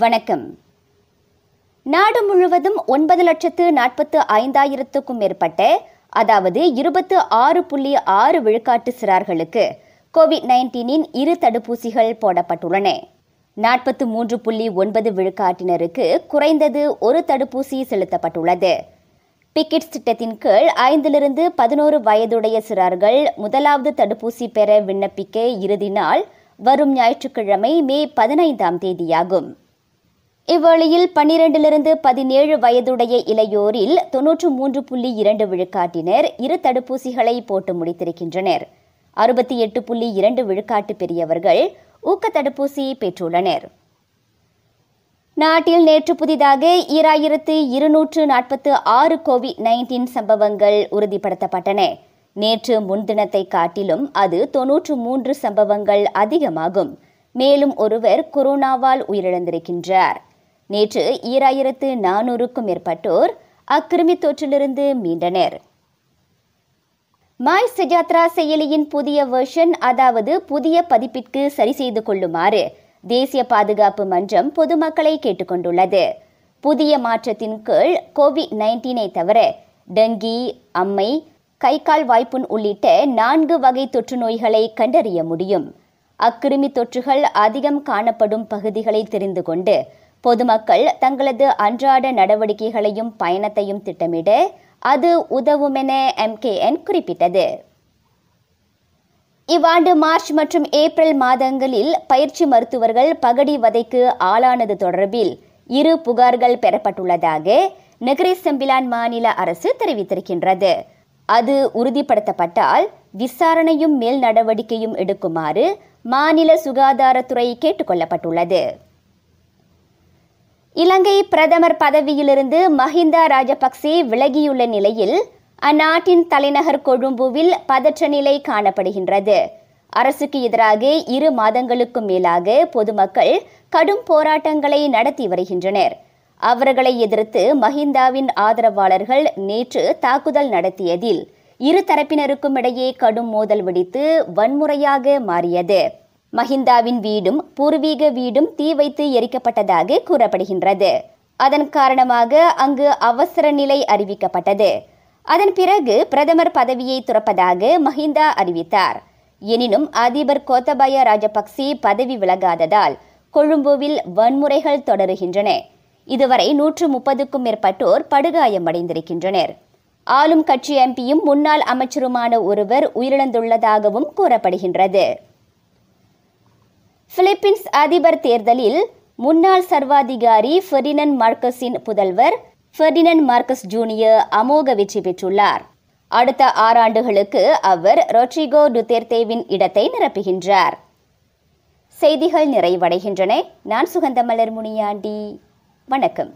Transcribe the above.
வணக்கம். நாடு முழுவதும் ஒன்பது லட்சத்து நாற்பத்து ஐந்தாயிரத்துக்கும் மேற்பட்ட அதாவது இருபத்து ஆறு புள்ளி ஆறு விழுக்காட்டு சிறார்களுக்கு கோவிட் நைன்டீனின் இரு தடுப்பூசிகள் போடப்பட்டுள்ளன. நாற்பத்து மூன்று புள்ளி ஒன்பது விழுக்காட்டினருக்கு குறைந்தது ஒரு தடுப்பூசி செலுத்தப்பட்டுள்ளது. பிக்கெட்ஸ் திட்டத்தின் கீழ் ஐந்திலிருந்து பதினோரு வயதுடைய சிறார்கள் முதலாவது தடுப்பூசி பெற விண்ணப்பிக்க இறுதி நாள் வரும் ஞாயிற்றுக்கிழமை மே பதினைந்தாம் தேதியாகும். இவ்வேளையில் பன்னிரண்டிலிருந்து பதினேழு வயதுடைய இளையோரில் தொன்னூற்று மூன்று புள்ளி இரண்டு விழுக்காட்டினர் இரு தடுப்பூசிகளை போட்டு முடித்திருக்கின்றனர். அறுபத்தி எட்டு புள்ளி இரண்டு விழுக்காட்டு பெரியவர்கள் ஊக்க தடுப்பூசி பெற்றுள்ளனர். நாட்டில் நேற்று புதிதாக ஈராயிரத்து இருநூற்று நாற்பத்து ஆறு கோவிட் நைன்டீன் சம்பவங்கள் உறுதிப்படுத்தப்பட்டன. நேற்று முன்தினத்தை காட்டிலும் அது தொன்னூற்று மூன்று சம்பவங்கள் அதிகமாகும். மேலும் ஒருவர் கொரோனாவால் உயிரிழந்திருக்கின்றார். நேற்று ஈராயிரத்து நானூறுக்கும் மேற்பட்டோர் அக்கிருமி தொற்றிலிருந்து மீண்டனர். மாய் சஜாத்ரா செயலியின் புதிய வெர்ஷன் அதாவது புதிய பதிப்பிற்கு சரி செய்து கொள்ளுமாறு தேசிய பாதுகாப்பு மன்றம் பொதுமக்களை கேட்டுக்கொண்டுள்ளது. புதிய மாற்றத்தின் கீழ் கோவிட் நைன்டீனை தவிர டெங்கி அம்மை கை கால் வாய்ப்புண் உள்ளிட்ட நான்கு வகை தொற்று நோய்களை கண்டறிய முடியும். அக்கிருமி தொற்றுகள் அதிகம் காணப்படும் பகுதிகளை தெரிந்து கொண்டு பொதுமக்கள் தங்களது அன்றாட நடவடிக்கைகளையும் பயணத்தையும் திட்டமிட அது உதவும் என எம்கேஎன் குறிப்பிட்டது. இவ்வாண்டு மார்ச் மற்றும் ஏப்ரல் மாதங்களில் பயிற்சி மருத்துவர்கள் பகடி வதைக்கு ஆளானது தொடர்பில் இரு புகார்கள் பெறப்பட்டுள்ளதாக நெகிரி செம்பிலான் மாநில அரசு தெரிவித்திருக்கின்றது. அது உறுதிப்படுத்தப்பட்டால் விசாரணையும் மேல் நடவடிக்கையும் எடுக்குமாறு மாநில சுகாதாரத்துறை கேட்டுக்கொள்ளப்பட்டுள்ளது. இலங்கை பிரதமர் பதவியிலிருந்து மஹிந்தா ராஜபக்சே விலகியுள்ள நிலையில் அந்நாட்டின் தலைநகர் கொழும்புவில் பதற்ற நிலை காணப்படுகின்றது. அரசுக்கு எதிராக இரு மாதங்களுக்கும் மேலாக பொதுமக்கள் கடும் போராட்டங்களை நடத்தி வருகின்றனர். அவர்களை எதிர்த்து மஹிந்தாவின் ஆதரவாளர்கள் நேற்று தாக்குதல் நடத்தியதில் இரு தரப்பினருக்கும் இடையே கடும் மோதல் வெடித்து வன்முறையாக மாறியது. மஹிந்தாவின் வீடும் பூர்வீக வீடும் தீ வைத்து எரிக்கப்பட்டதாக கூறப்படுகின்றது. அதன் காரணமாக அங்கு அவசர நிலை அறிவிக்கப்பட்டது. அதன் பிறகு பிரதமர் பதவியை துறப்பதாக மஹிந்தா அறிவித்தார். எனினும் அதிபர் கோத்தபய ராஜபக்சே பதவி விலகாததால் கொழும்புவில் வன்முறைகள் தொடருகின்றன. இதுவரை நூற்று முப்பதுக்கும் மேற்பட்டோர் படுகாயமடைந்திருக்கின்றனர். ஆளும் கட்சி எம்பியும் முன்னாள் அமைச்சருமான ஒருவர் உயிரிழந்துள்ளதாகவும் கூறப்படுகின்றது. பிலிப்பீன்ஸ் அதிபர் தேர்தலில் முன்னாள் சர்வாதிகாரி ஃபெர்டினன் மார்க்கஸின் புதல்வர் ஃபெர்டினன் மார்க்கஸ் ஜூனியர் அமோக வெற்றி பெற்றுள்ளார். அடுத்த ஆறாண்டுகளுக்கு அவர் ரொட்ரிகோ டுதேர்தேவின் இடத்தை நிரப்புகின்றார். செய்திகள் நிறைவடைகின்றன. நான் சுகந்தமலர் முனியாண்டி. வணக்கம்.